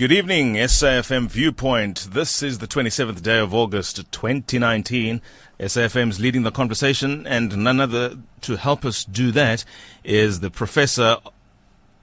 Good evening, SAFM Viewpoint. This is the 27th day of August 2019. SAFM's leading the conversation, and none other to help us do that is the Professor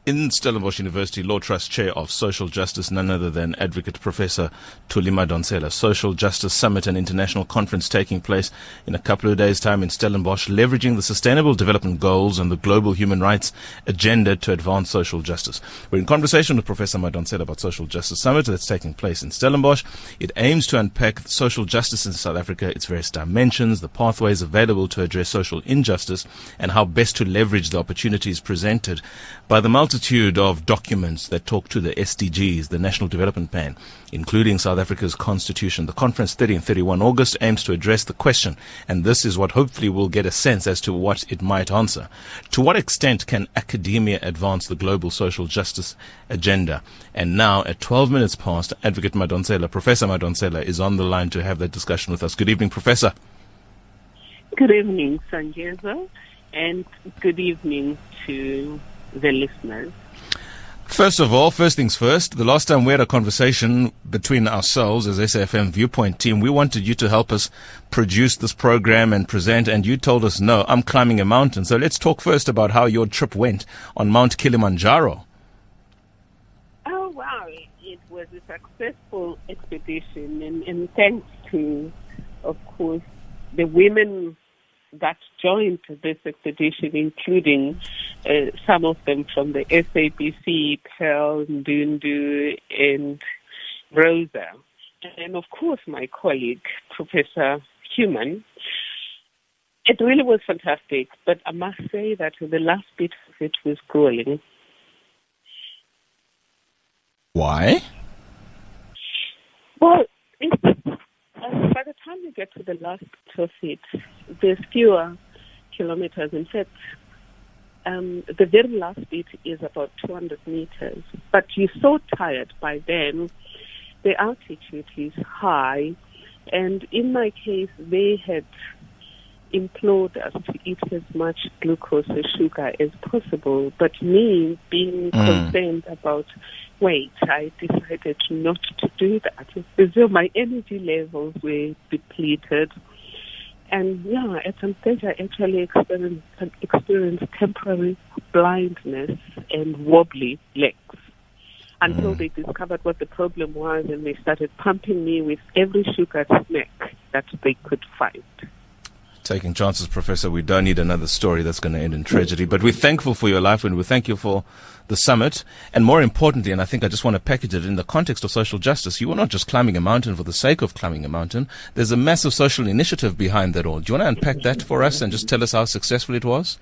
in Stellenbosch University Law Trust Chair of Social Justice, none other than Advocate Professor Tulima Madonsela. Social Justice Summit, an international conference taking place in a couple of days' time in Stellenbosch, leveraging the Sustainable Development Goals and the Global Human Rights Agenda to advance social justice. We're in conversation with Professor Madonsela about Social Justice Summit that's taking place in Stellenbosch. It aims to unpack social justice in South Africa, its various dimensions, the pathways available to address social injustice, and how best to leverage the opportunities presented by the multi multitude of documents that talk to the SDGs, the National Development Plan, including South Africa's constitution. The conference 30 and 31 August aims to address the question, and this is what hopefully will get a sense as to what it might answer. To what extent can academia advance the global social justice agenda? And now, at 12 minutes past, Advocate Madonsela, Professor Madonsela, is on the line to have that discussion with us. Good evening, Professor. Good evening, Songezo, and good evening to the listeners? First of all, first things first, the last time we had a conversation between ourselves as SAFM Viewpoint team, we wanted you to help us produce this program and present, and you told us, no, I'm climbing a mountain. So let's talk first about how your trip went on Mount Kilimanjaro. Oh, wow. It was a successful expedition, and, and thanks to, of course, the women that joined this expedition, including uh, some of them from the SABC, Pearl, Ndundu, and Rosa. And of course, my colleague, Professor Human. It really was fantastic, but I must say that the last bit of it was grueling. Why? Well, uh, by the time you get to the last bit of it, there's fewer kilometers. In fact, um, the very last bit is about 200 meters. But you're so tired by then. The altitude is high. And in my case, they had implored us to eat as much glucose or sugar as possible. But me, being mm. concerned about weight, I decided not to do that. So my energy levels were depleted. And yeah, at some stage I actually experienced, experienced temporary blindness and wobbly legs until mm. they discovered what the problem was and they started pumping me with every sugar snack that they could find taking chances, Professor. We don't need another story that's going to end in tragedy. But we're thankful for your life and we thank you for the summit. And more importantly, and I think I just want to package it in the context of social justice, you are not just climbing a mountain for the sake of climbing a mountain. There's a massive social initiative behind that all. Do you want to unpack that for us and just tell us how successful it was?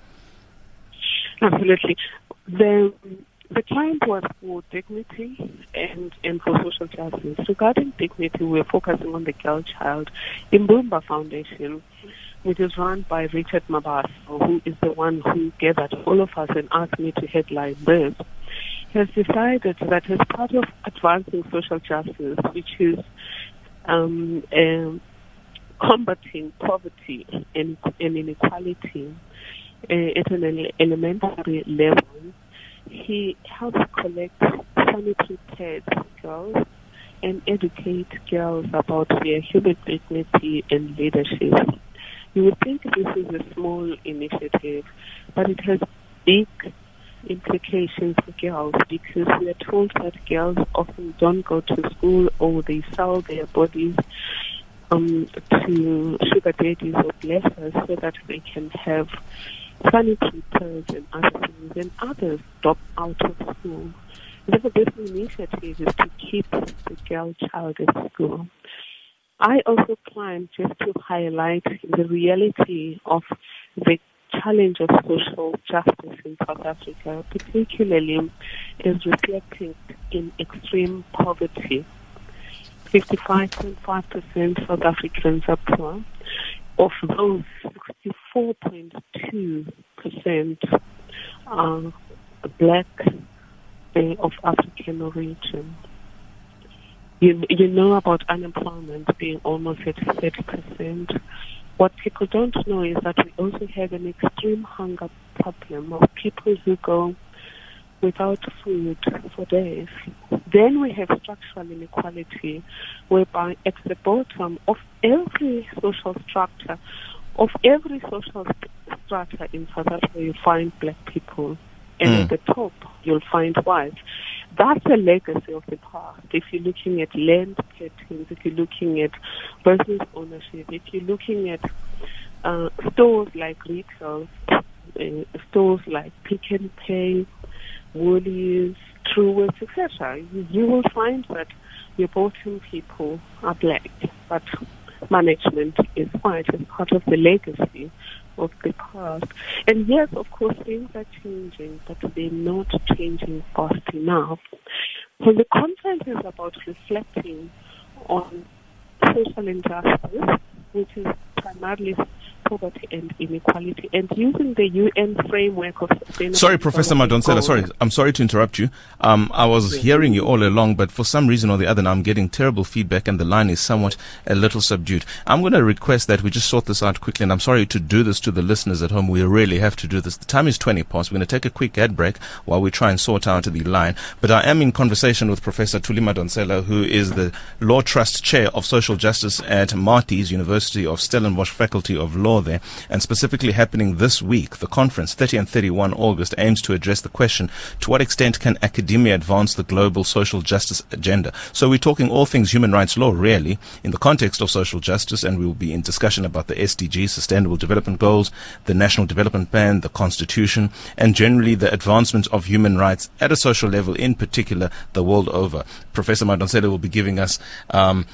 Absolutely. The the climb was for dignity and, and for social justice. Regarding dignity, we're focusing on the girl child. Imbumba Foundation which is run by Richard Mabaso, who is the one who gathered all of us and asked me to headline this, has decided that as part of advancing social justice, which is um, um, combating poverty and, and inequality uh, at an elementary level, he helps collect sanitary pads for girls and educate girls about their human dignity and leadership. You would think this is a small initiative, but it has big implications for girls because we are told that girls often don't go to school or they sell their bodies um, to sugar daddies or blessers so that they can have sanitary pads and other and others drop out of school. Therefore, this initiative is to keep the girl child at school. I also plan just to highlight the reality of the challenge of social justice in South Africa, particularly is reflected in extreme poverty. 55.5% South Africans are poor. Of those, 64.2% are black of African origin. You, you know about unemployment being almost at 30%. What people don't know is that we also have an extreme hunger problem of people who go without food for days. Then we have structural inequality, whereby at the bottom of every social structure, of every social strata in South Africa, you find black people, and mm. at the top, you'll find whites. That's a legacy of the past. If you're looking at land patterns, if you're looking at business ownership, if you're looking at uh, stores like retail, uh, stores like Pick n Pay, Woolies, Truworths, etc., you, you will find that your bottom people are black, but management is white as part of the legacy of the past. And yes, of course, things are changing, but they're not changing fast enough. So the conference is about reflecting on social injustice, which is primarily poverty and inequality and using the UN framework of sustainable Sorry, Professor Madonsela, sorry, I'm sorry to interrupt you. Um, I was yes. hearing you all along, but for some reason or the other now I'm getting terrible feedback and the line is somewhat a little subdued. I'm going to request that we just sort this out quickly and I'm sorry to do this to the listeners at home. We really have to do this. The time is 20 past. We're going to take a quick ad break while we try and sort out the line. But I am in conversation with Professor Thuli Madonsela, who is the Law Trust Chair of Social Justice at Marty's University of Stellenbosch Faculty of Law there, and specifically happening this week. The conference, 30 and 31 August, aims to address the question, to what extent can academia advance the global social justice agenda? So we're talking all things human rights law, really, in the context of social justice, and we will be in discussion about the SDGs, Sustainable Development Goals, the National Development Plan, the Constitution, and generally the advancement of human rights at a social level, in particular, the world over. Professor Madonsela will be giving us um,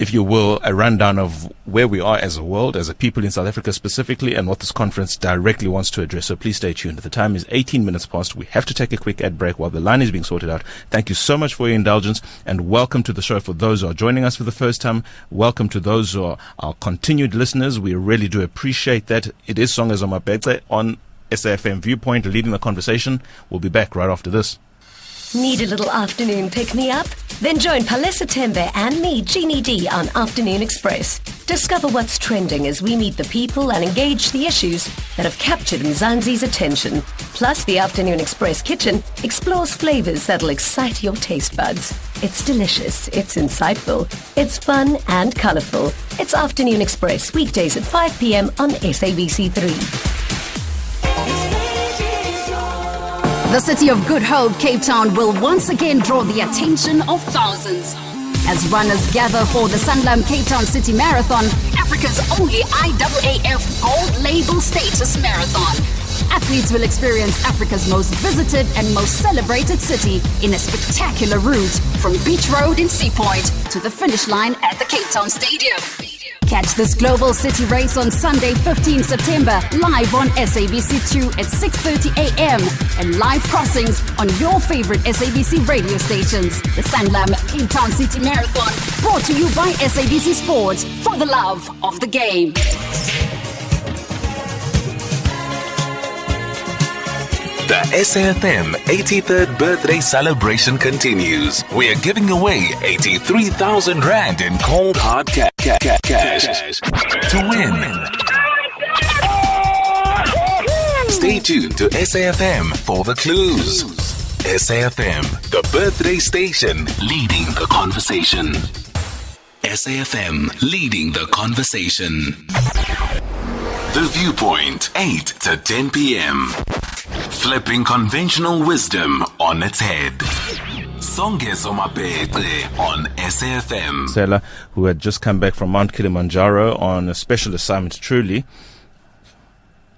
if you will, a rundown of where we are as a world, as a people in South Africa specifically, and what this conference directly wants to address. So please stay tuned. The time is 18 minutes past. We have to take a quick ad break while the line is being sorted out. Thank you so much for your indulgence and welcome to the show for those who are joining us for the first time. Welcome to those who are our continued listeners. We really do appreciate that. It is Songezo Mabece on SAFM Viewpoint leading the conversation. We'll be back right after this. Need a little afternoon pick me up? Then join Palesa Tembe and me, Jeannie D, on Afternoon Express. Discover what's trending as we meet the people and engage the issues that have captured Mzansi's attention. Plus, the Afternoon Express kitchen explores flavors that'll excite your taste buds. It's delicious, it's insightful, it's fun and colorful. It's Afternoon Express, weekdays at 5 p.m. on SABC3. The city of Good Hope, Cape Town, will once again draw the attention of thousands. As runners gather for the Sanlam Cape Town City Marathon, Africa's only IAAF gold label status marathon. Athletes will experience Africa's most visited and most celebrated city in a spectacular route from Beach Road in Sea Point to the finish line at the Cape Town Stadium. Catch this global city race on Sunday, 15 September, live on SABC2 at 6:30 a.m. and live crossings on your favorite SABC radio stations. The Sanlam Cape Town City Marathon, brought to you by SABC Sports for the love of the game. The SAFM 83rd birthday celebration continues. We are giving away 83,000 Rand in cold hard ca- ca- ca- cash to win. Stay tuned to SAFM for the clues. SAFM, the birthday station, leading the conversation. SAFM, leading the conversation. The Viewpoint, 8 to 10 p.m. Flipping conventional wisdom on its head. Songezo Mabece on SAFM. Sela, who had just come back from Mount Kilimanjaro on a special assignment, truly.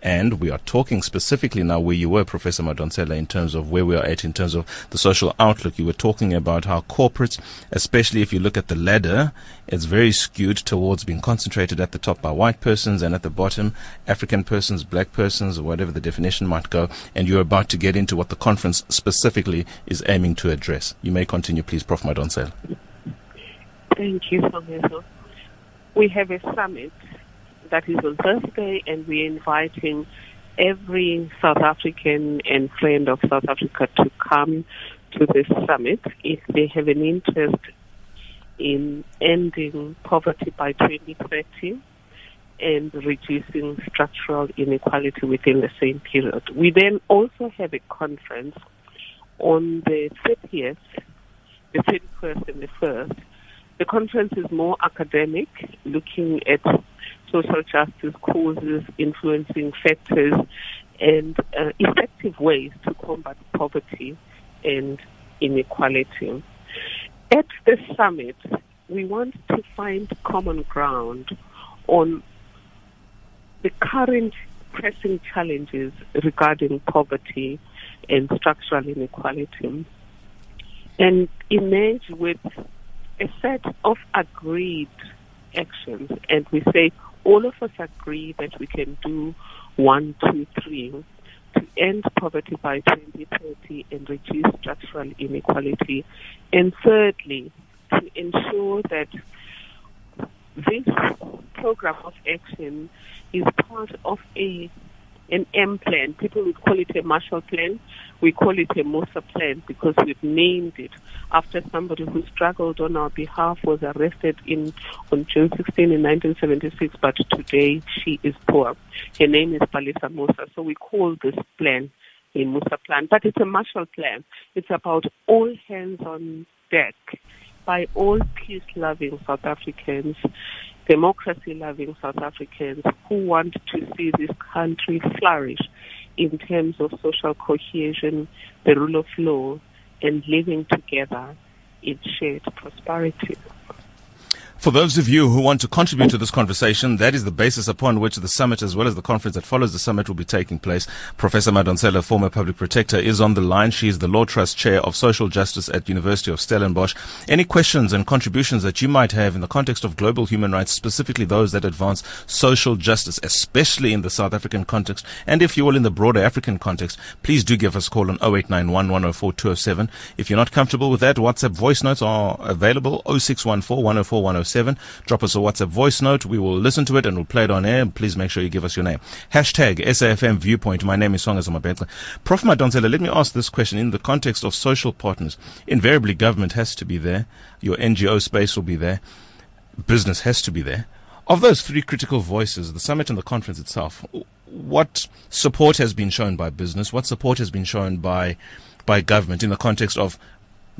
And we are talking specifically now where you were, Professor Madonsela, in terms of where we are at in terms of the social outlook. You were talking about how corporates, especially if you look at the ladder, it's very skewed towards being concentrated at the top by white persons and at the bottom, African persons, black persons, or whatever the definition might go. And you're about to get into what the conference specifically is aiming to address. You may continue, please, Prof. Madonsela. Thank you, Songezo. We have a summit that is on Thursday, and we're inviting every South African and friend of South Africa to come to this summit if they have an interest in ending poverty by 2030 and reducing structural inequality within the same period. We then also have a conference on the 30th, the 31st, and the 1st. The conference is more academic, looking at social justice causes, influencing factors, and uh, effective ways to combat poverty and inequality. At the summit, we want to find common ground on the current pressing challenges regarding poverty and structural inequality and emerge with a set of agreed actions. And we say all of us agree that we can do one, two, three to end poverty by 2030 and reduce structural inequality. And thirdly, to ensure that this program of action is part of a an M plan. People would call it a Marshall Plan. We call it a Mosa Plan because we've named it after somebody who struggled on our behalf was arrested in on June 16 in 1976, but today she is poor. Her name is Palisa Mosa. so we call this plan a Mosa Plan. But it's a Marshall Plan. It's about all hands on deck by all peace-loving South Africans democracy loving South Africans who want to see this country flourish in terms of social cohesion, the rule of law, and living together in shared prosperity. For those of you who want to contribute to this conversation, that is the basis upon which the summit as well as the conference that follows the summit will be taking place. Professor Madonsela, former public protector, is on the line. She is the Law Trust Chair of Social Justice at University of Stellenbosch. Any questions and contributions that you might have in the context of global human rights, specifically those that advance social justice, especially in the South African context, and if you will in the broader African context, please do give us a call on 0891 104 207. If you're not comfortable with that, WhatsApp voice notes are available 0614 104 107. Drop us a WhatsApp voice note. We will listen to it and we'll play it on air. Please make sure you give us your name. Hashtag SAFM Viewpoint. My name is Songezo Mabece. Prof. Madonsela, let me ask this question in the context of social partners. Invariably, government has to be there. Your NGO space will be there. Business has to be there. Of those three critical voices, the summit and the conference itself, what support has been shown by business? What support has been shown by by government in the context of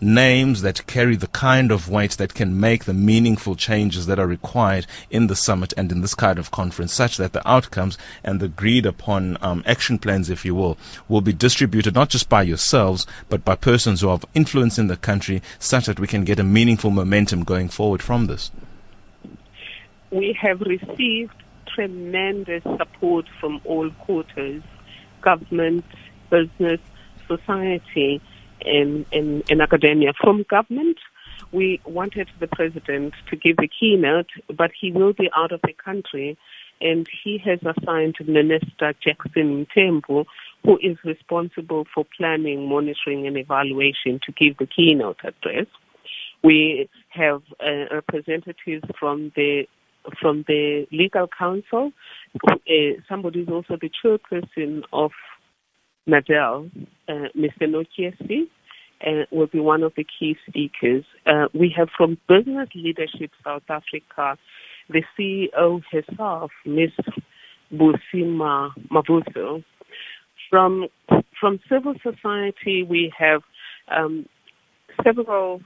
names that carry the kind of weight that can make the meaningful changes that are required in the summit and in this kind of conference, such that the outcomes and the agreed upon um, action plans, if you will, will be distributed not just by yourselves, but by persons who have influence in the country, such that we can get a meaningful momentum going forward from this. We have received tremendous support from all quarters government, business, society in, in, in academia. From government, we wanted the president to give the keynote, but he will be out of the country, and he has assigned Minister Jackson Mthembu, who is responsible for planning, monitoring, and evaluation, to give the keynote address. We have uh, representatives from the from the legal council. Uh, somebody is also the chairperson of NADEL, uh, Mr. Nokiesi, uh, will be one of the key speakers. Uh, we have from Business Leadership South Africa, the CEO herself, Ms. Busisiwe Mavuso. From, from civil society, we have um, several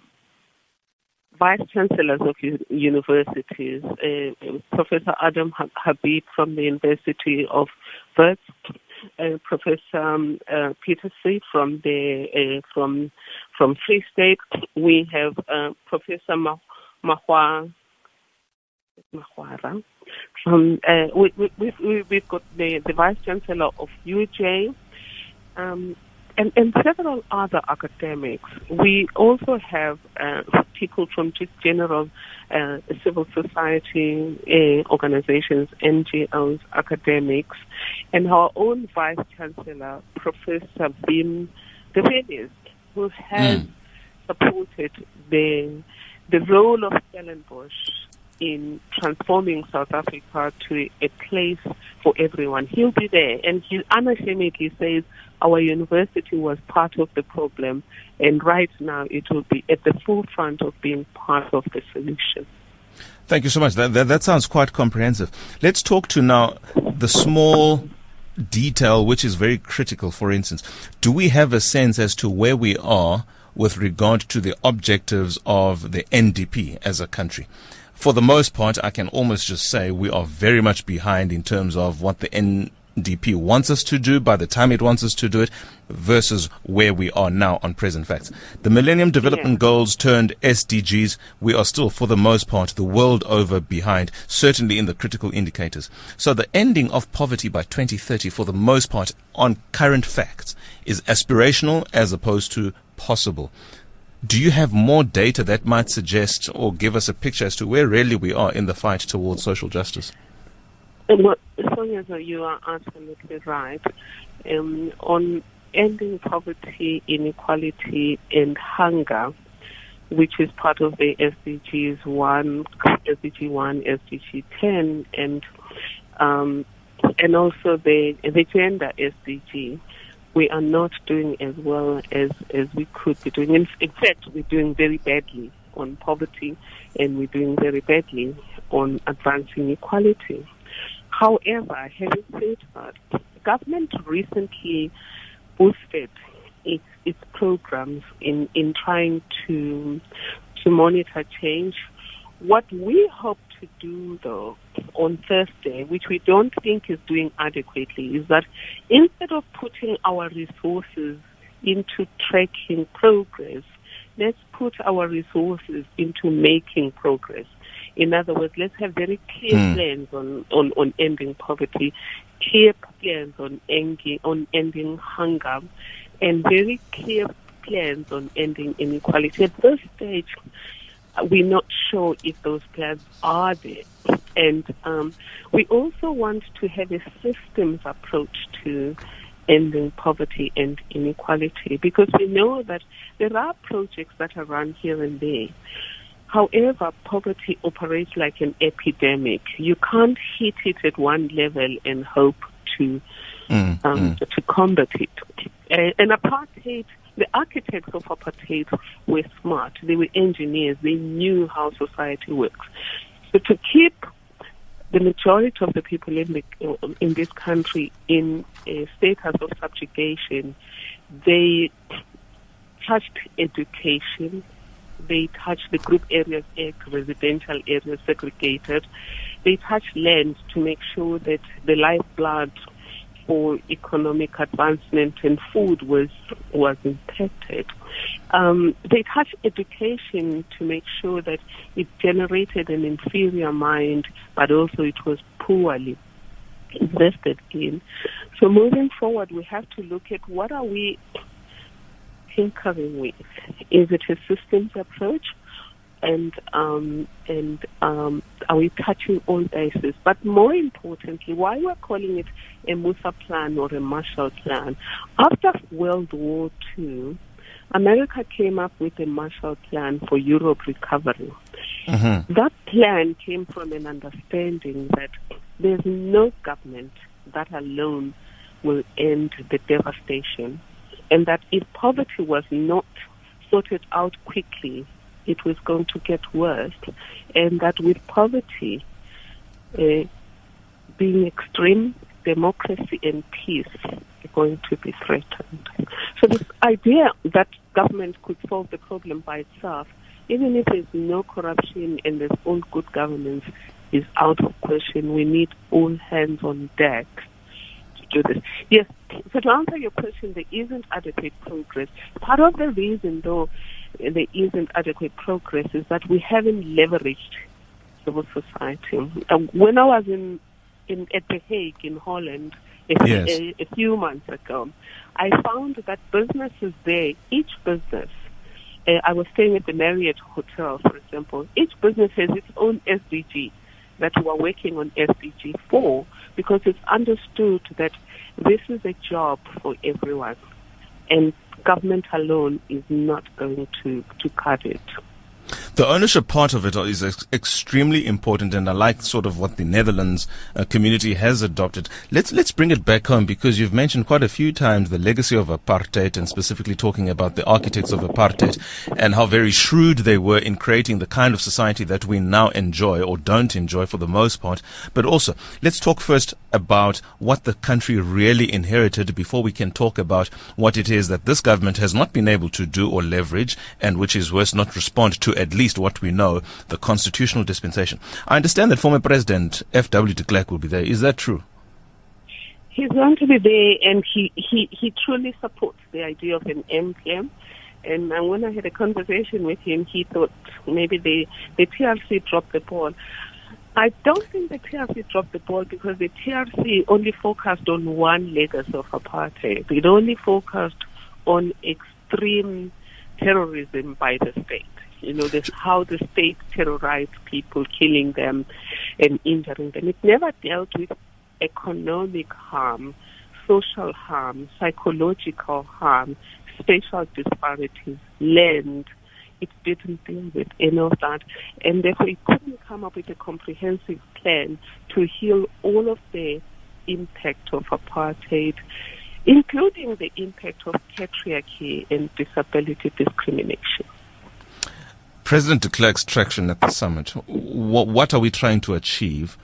vice chancellors of universities, uh, Professor Adam Habib from the University of Wits, uh, Professor um, uh, Peter C. from the uh, from from Free State. We have uh, Professor Mahua Mahwara. From uh, we, we, we, we've got the, the Vice Chancellor of UJ. Um, and, and several other academics. We also have uh, people from just general uh, civil society uh, organizations, NGOs, academics, and our own Vice Chancellor, Professor Wim De who has mm. supported the the role of Stellenbosch in transforming South Africa to a place for everyone. He'll be there, and he unashamedly says our university was part of the problem, and right now it will be at the forefront of being part of the solution. Thank you so much. That, that, that sounds quite comprehensive. Let's talk to now the small detail which is very critical. For instance, do we have a sense as to where we are with regard to the objectives of the NDP as a country? For the most part, I can almost just say we are very much behind in terms of what the NDP wants us to do by the time it wants us to do it versus where we are now on present facts. The Millennium Development yeah. Goals turned SDGs, we are still, for the most part, the world over behind, certainly in the critical indicators. So the ending of poverty by 2030, for the most part, on current facts, is aspirational as opposed to possible. Do you have more data that might suggest or give us a picture as to where really we are in the fight towards social justice? Well, Sonia, you are absolutely right. Um, on ending poverty, inequality, and hunger, which is part of the SDGs 1, SDG 1, SDG 10, and um, and also the the gender SDG we are not doing as well as, as we could be doing. In, in fact, we're doing very badly on poverty and we're doing very badly on advancing equality. However, having said that, the government recently boosted its, its programs in, in trying to to monitor change. What we hope to do, though, on Thursday, which we don't think is doing adequately, is that instead of putting our resources into tracking progress, let's put our resources into making progress. In other words, let's have very clear mm. plans on, on, on ending poverty, clear plans on ending, on ending hunger, and very clear plans on ending inequality. At this stage, we're not sure if those plans are there. And um, we also want to have a systems approach to ending poverty and inequality because we know that there are projects that are run here and there. However, poverty operates like an epidemic. You can't hit it at one level and hope to mm, um, mm. to combat it. And apartheid the architects of apartheid were smart. They were engineers. They knew how society works. So to keep the majority of the people in the in this country in a status of subjugation, they touched education. They touched the Group Areas residential areas segregated. They touched land to make sure that the lifeblood for economic advancement and food was was impacted. Um, they touched education to make sure that it generated an inferior mind, but also it was poorly invested in. So moving forward, we have to look at what are we tinkering with. Is it a systems approach? And um, and um, are we touching all bases? But more importantly, why we're calling it a Musa plan or a Marshall Plan? After World War II, America came up with a Marshall Plan for Europe recovery. Mm-hmm. That plan came from an understanding that there's no government that alone will end the devastation, and that if poverty was not sorted out quickly, it was going to get worse, and that with poverty uh, being extreme, democracy and peace are going to be threatened. So this idea that government could solve the problem by itself, even if there's no corruption and there's all good governance, is out of question. We need all hands on deck to do this. Yes, so to answer your question, there isn't adequate progress. Part of the reason, though, there isn't adequate progress is that we haven't leveraged civil society. Um, when I was in, in at The Hague in Holland a, yes. a, a few months ago, I found that businesses there, each business, uh, I was staying at the Marriott Hotel, for example, each business has its own SDG that we are working on SDG 4 because it's understood that this is a job for everyone. And government alone is not going to, to cut it. The ownership part of it is ex- extremely important, and I like sort of what the Netherlands uh, community has adopted. Let's let's bring it back home because you've mentioned quite a few times the legacy of apartheid, and specifically talking about the architects of apartheid and how very shrewd they were in creating the kind of society that we now enjoy or don't enjoy for the most part. But also, let's talk first about what the country really inherited before we can talk about what it is that this government has not been able to do or leverage, and which is worse, not respond to at least least what we know, the constitutional dispensation. I understand that former President F.W. de Klerk will be there. Is that true? He's going to be there, and he, he, he truly supports the idea of an MPM. And when I had a conversation with him, he thought maybe the, the TRC dropped the ball. I don't think the TRC dropped the ball because the TRC only focused on one legacy of apartheid. It only focused on extreme terrorism by the state. You know, this, how the state terrorized people, killing them and injuring them. It never dealt with economic harm, social harm, psychological harm, spatial disparities, land. It didn't deal with any of that. And therefore, it couldn't come up with a comprehensive plan to heal all of the impact of apartheid, including the impact of patriarchy and disability discrimination. President de Klerk's traction at the summit, what, what are we trying to achieve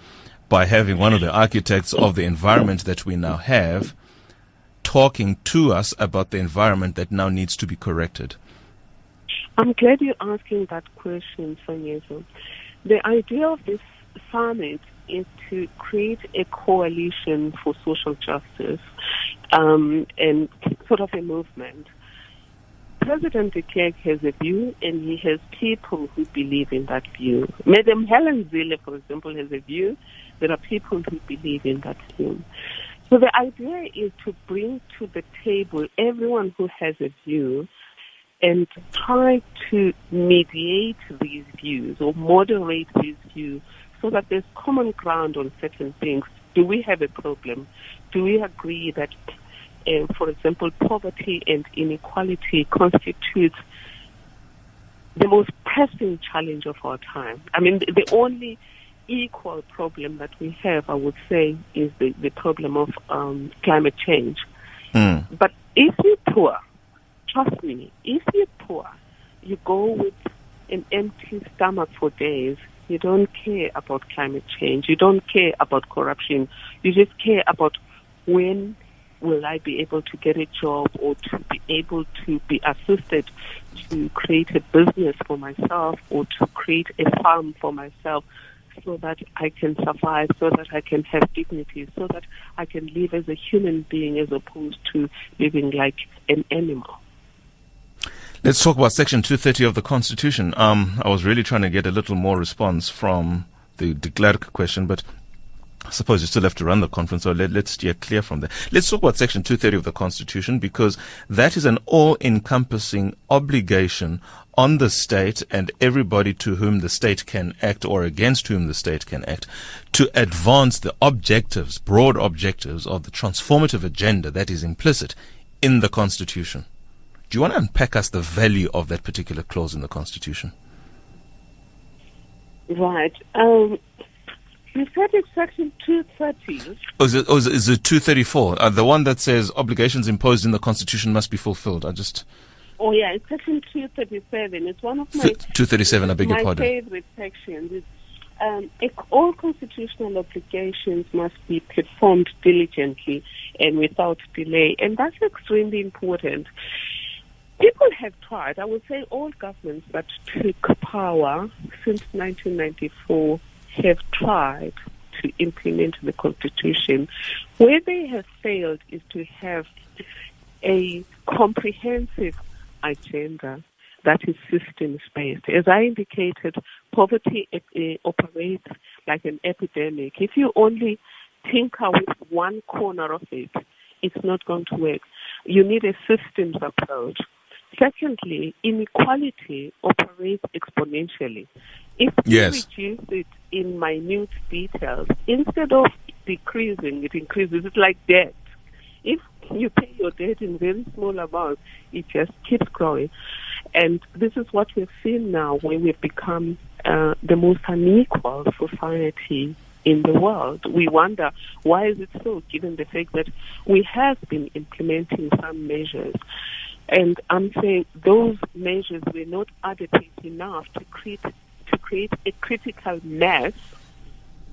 by having one of the architects of the environment that we now have talking to us about the environment that now needs to be corrected? I'm glad you're asking that question, Songezo. The idea of this summit is to create a coalition for social justice um, and sort of a movement President de Klerk has a view and he has people who believe in that view. Madam Helen Zille, for example, has a view. There are people who believe in that view. So the idea is to bring to the table everyone who has a view and try to mediate these views or moderate these views so that there's common ground on certain things. Do we have a problem? Do we agree that uh, for example, poverty and inequality constitutes the most pressing challenge of our time. I mean, the, the only equal problem that we have, I would say, is the, the problem of um, climate change. Mm. But if you're poor, trust me, if you're poor, you go with an empty stomach for days. You don't care about climate change. You don't care about corruption. You just care about when will I be able to get a job or to be able to be assisted to create a business for myself or to create a farm for myself so that I can survive, so that I can have dignity, so that I can live as a human being as opposed to living like an animal. Let's talk about Section 230 of the Constitution. Um, I was really trying to get a little more response from the de question, but I suppose you still have to run the conference, so let, us steer clear from there. Let's talk about Section 230 of the Constitution because that is an all-encompassing obligation on the state and everybody to whom the state can act or against whom the state can act to advance the objectives, broad objectives of the transformative agenda that is implicit in the Constitution. Do you want to unpack us the value of that particular clause in the Constitution? Right. Um, you said it's section 230. Oh, is it, oh, is it, is it 234? Uh, the one that says obligations imposed in the Constitution must be fulfilled. I just. Oh, yeah, it's section 237. It's one of my. 237, I beg your pardon. My favorite sections. Um, all constitutional obligations must be performed diligently and without delay, and that's extremely important. People have tried, I would say all governments that took power since 1994 have tried to implement the Constitution. Where they have failed is to have a comprehensive agenda that is systems based. As I indicated, poverty uh, operates like an epidemic. If you only tinker with one corner of it, it's not going to work. You need a systems approach. Secondly, inequality operates exponentially. If yes. you reduce it in minute details, instead of decreasing, it increases. It's like debt. If you pay your debt in very small amounts, it just keeps growing. And this is what we've seen now when we've become uh, the most unequal society in the world. We wonder why is it so, given the fact that we have been implementing some measures. And I'm saying those measures were not adequate enough to create to create a critical mass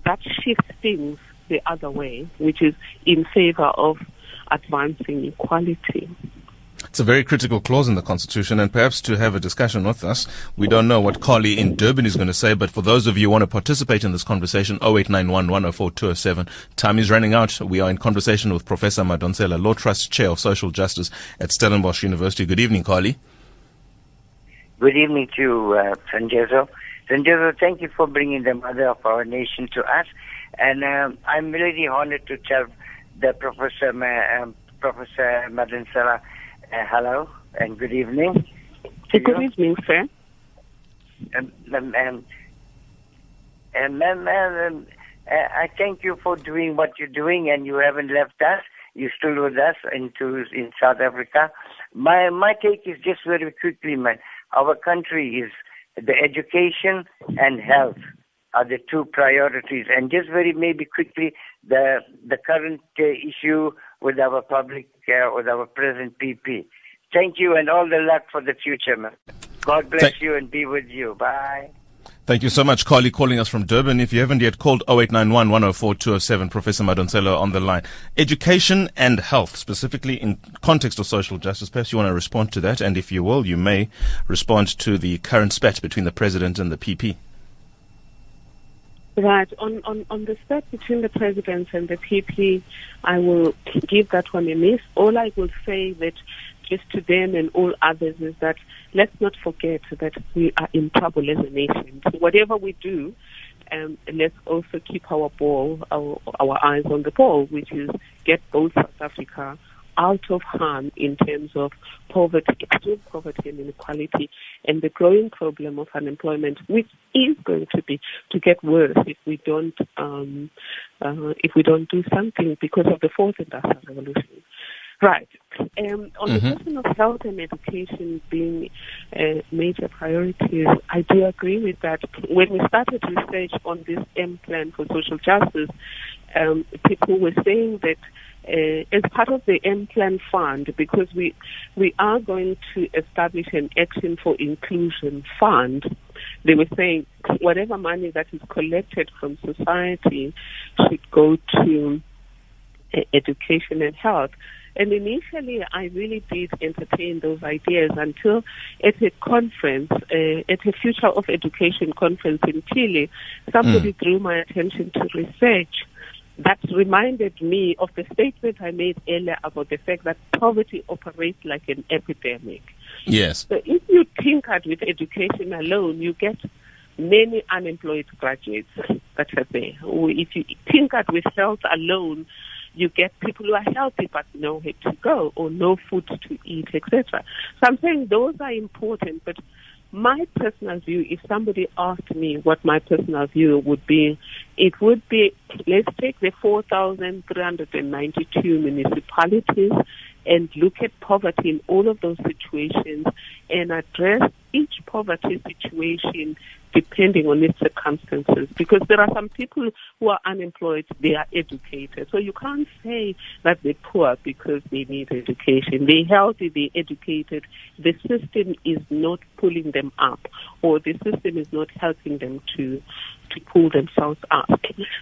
that shifts things the other way, which is in favor of advancing equality. It's a very critical clause in the Constitution, and perhaps to have a discussion with us, we don't know what Carly in Durban is going to say, but for those of you who want to participate in this conversation, 0891 104 207. Time is running out. We are in conversation with Professor Madonsela, Law Trust Chair of Social Justice at Stellenbosch University. Good evening, Carly. Good evening to uh, Songezo. Songezo, thank you for bringing the mother of our nation to us. And um, I'm really honored to tell the Professor, um, Professor Madonsela uh, hello and good evening. Good you. evening, sir. Um, um, um, um, um, um uh, I thank you for doing what you're doing, and you haven't left us. You're still with us into in South Africa. My my take is just very quickly, man. Our country is the education and health are the two priorities, and just very maybe quickly the the current uh, issue with our public, uh, with our present PP. Thank you and all the luck for the future, man. God bless Thank- you and be with you. Bye. Thank you so much, Carly, calling us from Durban. If you haven't yet called 0891 104 207, Professor Madonsela on the line. Education and health, specifically in context of social justice. Perhaps you want to respond to that. And if you will, you may respond to the current spat between the president and the PP. Right. On, on, on the step between the president and the PP, I will give that one a miss. All I will say that just to them and all others is that let's not forget that we are in trouble as a nation. So whatever we do, um, let's also keep our ball, our, our eyes on the ball, which is get both South Africa out of harm in terms of poverty, extreme poverty and inequality, and the growing problem of unemployment, which is going to be to get worse if we don't um, uh, if we don't do something because of the fourth industrial revolution. Right. Um, on mm-hmm. the question of health and education being uh, major priorities, I do agree with that. When we started research on this M plan for social justice, um, people were saying that uh, as part of the M Plan Fund, because we we are going to establish an Action for Inclusion Fund. They were saying whatever money that is collected from society should go to uh, education and health. And initially, I really did entertain those ideas until at a conference, uh, at a Future of Education conference in Chile, somebody mm. drew my attention to research that reminded me of the statement I made earlier about the fact that poverty operates like an epidemic. Yes. So if you tinkered with education alone, you get many unemployed graduates that are there. Or if you tinkered with health alone, you get people who are healthy but nowhere to go or no food to eat, etc. So I'm saying those are important, but my personal view, if somebody asked me what my personal view would be, it would be let's take the 4,392 municipalities and look at poverty in all of those situations and address each poverty situation depending on its circumstances. Because there are some people who are unemployed, they are educated. So you can't say that they're poor because they need education. They're healthy, they're educated. The system is not pulling them up or the system is not helping them to to pull themselves up.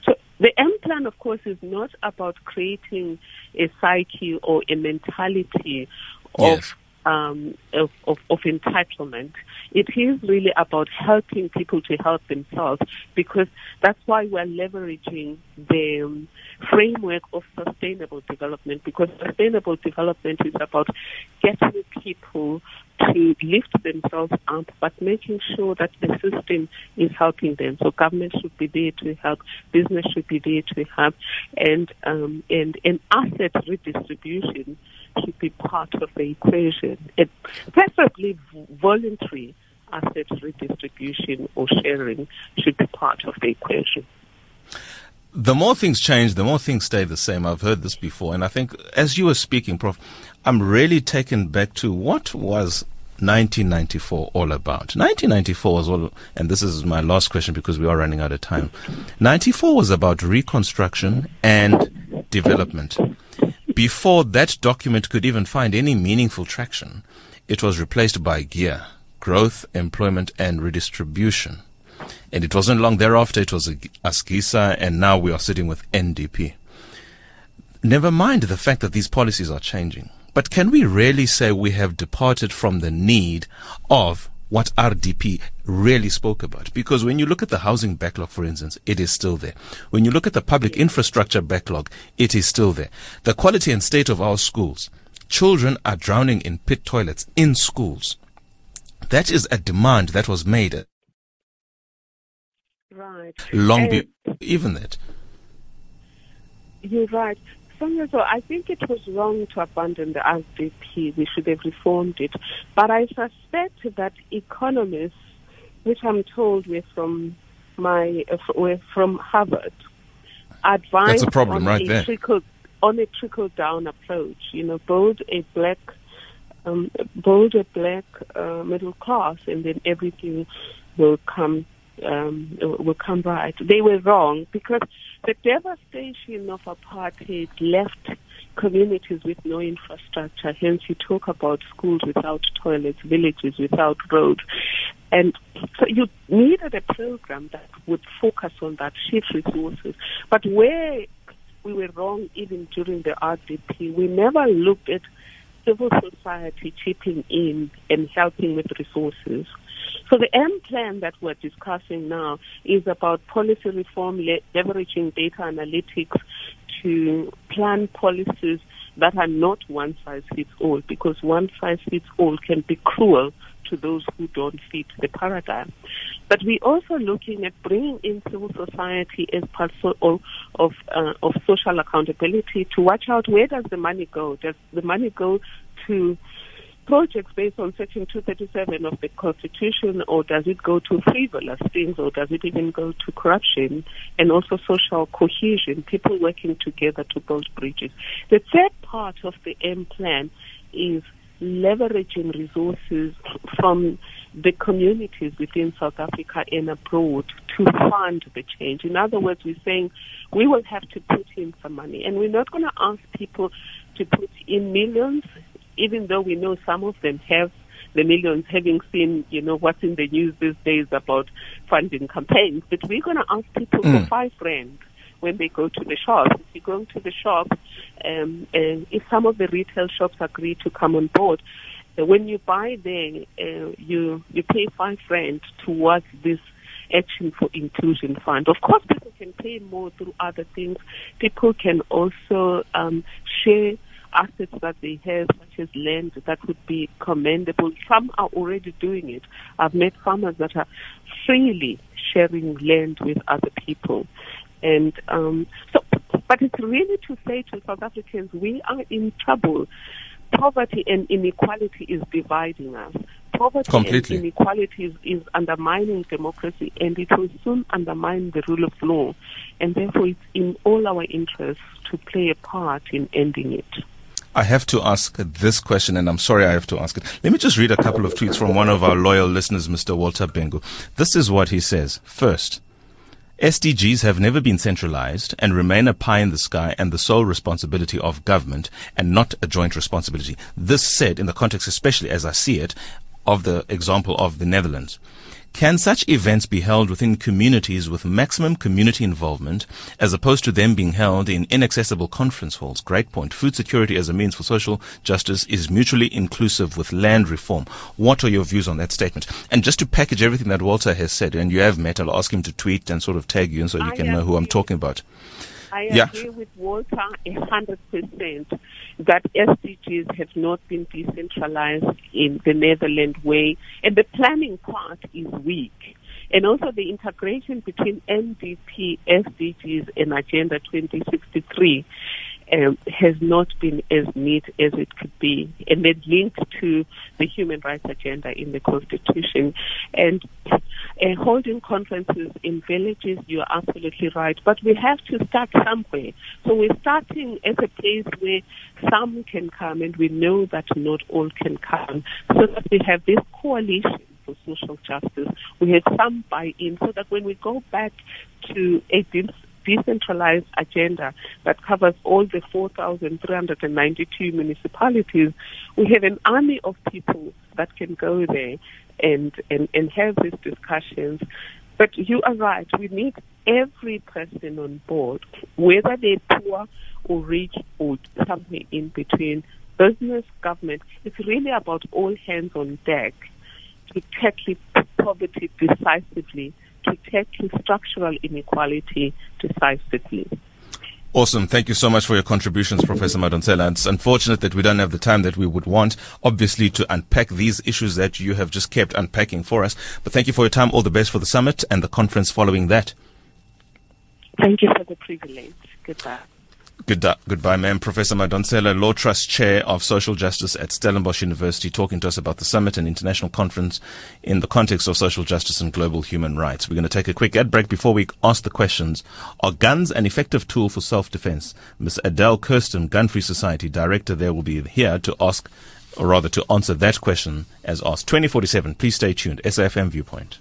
So the M plan, of course, is not about creating a psyche or a mentality yes. Um, of, of, of, entitlement. It is really about helping people to help themselves because that's why we're leveraging the um, framework of sustainable development because sustainable development is about getting people to lift themselves up but making sure that the system is helping them. So government should be there to help, business should be there to help, and um, and, and asset redistribution should be part of the equation. It, preferably voluntary asset redistribution or sharing should be part of the equation. the more things change, the more things stay the same. I've heard this before. And I think as you were speaking, Prof, I'm really taken back to what was 1994 all about? 1994 was all, and this is my last question because we are running out of time. 94 was about reconstruction and development. Before that document could even find any meaningful traction, it was replaced by GEAR, growth, employment, and redistribution. And it wasn't long thereafter, it was ASGISA, and now we are sitting with NDP. Never mind the fact that these policies are changing. But can we really say we have departed from the need of what RDP really spoke about. Because when you look at the housing backlog, for instance, it is still there. When you look at the public infrastructure backlog, it is still there. The quality and state of our schools. Children are drowning in pit toilets in schools. That is a demand that was made. Right. Long be- even that. You're right. So I think it was wrong to abandon the RDP. We should have reformed it. But I suspect that economists, which I'm told were from my uh, were from Harvard, advise That's a problem on right a there. Trickle, on a trickle down approach. You know, build a black um, build a black uh, middle class, and then everything will come um, will come right. They were wrong because the devastation of apartheid left communities with no infrastructure. Hence, you talk about schools without toilets, villages without roads. And so you needed a program that would focus on that, shift resources. But where we were wrong, even during the RDP, we never looked at civil society chipping in and helping with resources. So the M plan that we're discussing now is about policy reform, le- leveraging data analytics to plan policies that are not one size fits all, because one size fits all can be cruel to those who don't fit the paradigm. But we're also looking at bringing in civil society as part of of, uh, of social accountability to watch out where does the money go? Does the money go to projects based on Section 237 of the Constitution, or does it go to frivolous things, or does it even go to corruption and also social cohesion, people working together to build bridges? The third part of the M plan is leveraging resources from the communities within South Africa and abroad to fund the change. In other words, we're saying we will have to put in some money, and we're not going to ask people to put in millions even though we know some of them have the millions, having seen, you know, what's in the news these days about funding campaigns, but we're going to ask people Mm. for five rand when they go to the shop. If you go to the shop, um, uh, if some of the retail shops agree to come on board, uh, when you buy there, uh, you you pay five rand towards this action for inclusion fund. Of course, people can pay more through other things. People can also um, share assets that they have, such as land, that would be commendable. Some are already doing it. I've met farmers that are freely sharing land with other people. And um, so, but it's really to say to South Africans, we are in trouble. Poverty and inequality is dividing us. Poverty Completely. and inequality is, is undermining democracy, and it will soon undermine the rule of law. And therefore, it's in all our interests to play a part in ending it. I have to ask this question, and I'm sorry I have to ask it. Let me just read a couple of tweets from one of our loyal listeners, Mr. Walter Bengu. This is what he says. First, SDGs have never been centralized and remain a pie in the sky and the sole responsibility of government and not a joint responsibility. This said in the context, especially as I see it, of the example of the Netherlands. Can such events be held within communities with maximum community involvement as opposed to them being held in inaccessible conference halls? Great point. Food security as a means for social justice is mutually inclusive with land reform. What are your views on that statement? And just to package everything that Walter has said, and you have met, I'll ask him to tweet and sort of tag you and so you I can know who I'm talking about. I Yeah. agree with Walter a hundred percent that SDGs have not been decentralized in the Netherlands way, and the planning part is weak. And also the integration between NDP, SDGs, and Agenda 2063 um, has not been as neat as it could be, and then linked to the human rights agenda in the Constitution. And uh, holding conferences in villages, you're absolutely right, but we have to start somewhere. So we're starting at a place where some can come, and we know that not all can come, so that we have this coalition for social justice. We have some buy-in so that when we go back to a decentralized agenda that covers all the 4,392 municipalities, we have an army of people that can go there and, and, and have these discussions. But you are right, we need every person on board, whether they're poor or rich or somewhere in between, business, government. It's really about all hands on deck to tackle poverty decisively to tackle structural inequality decisively. Awesome. Thank you so much for your contributions, Professor Madonsela. It's unfortunate that we don't have the time that we would want, obviously, to unpack these issues that you have just kept unpacking for us. But thank you for your time. All the best for the summit and the conference following that. Thank you for the privilege. Goodbye. Good, goodbye, ma'am. Professor Madonsela, Law Trust Chair of Social Justice at Stellenbosch University, talking to us about the summit and international conference in the context of social justice and global human rights. We're going to take a quick ad break before we ask the questions. Are guns an effective tool for self-defense? Ms. Adele Kirsten, Gun Free Society Director there, will be here to ask, or rather to answer that question as asked. 2047. Please stay tuned. SAFM Viewpoint.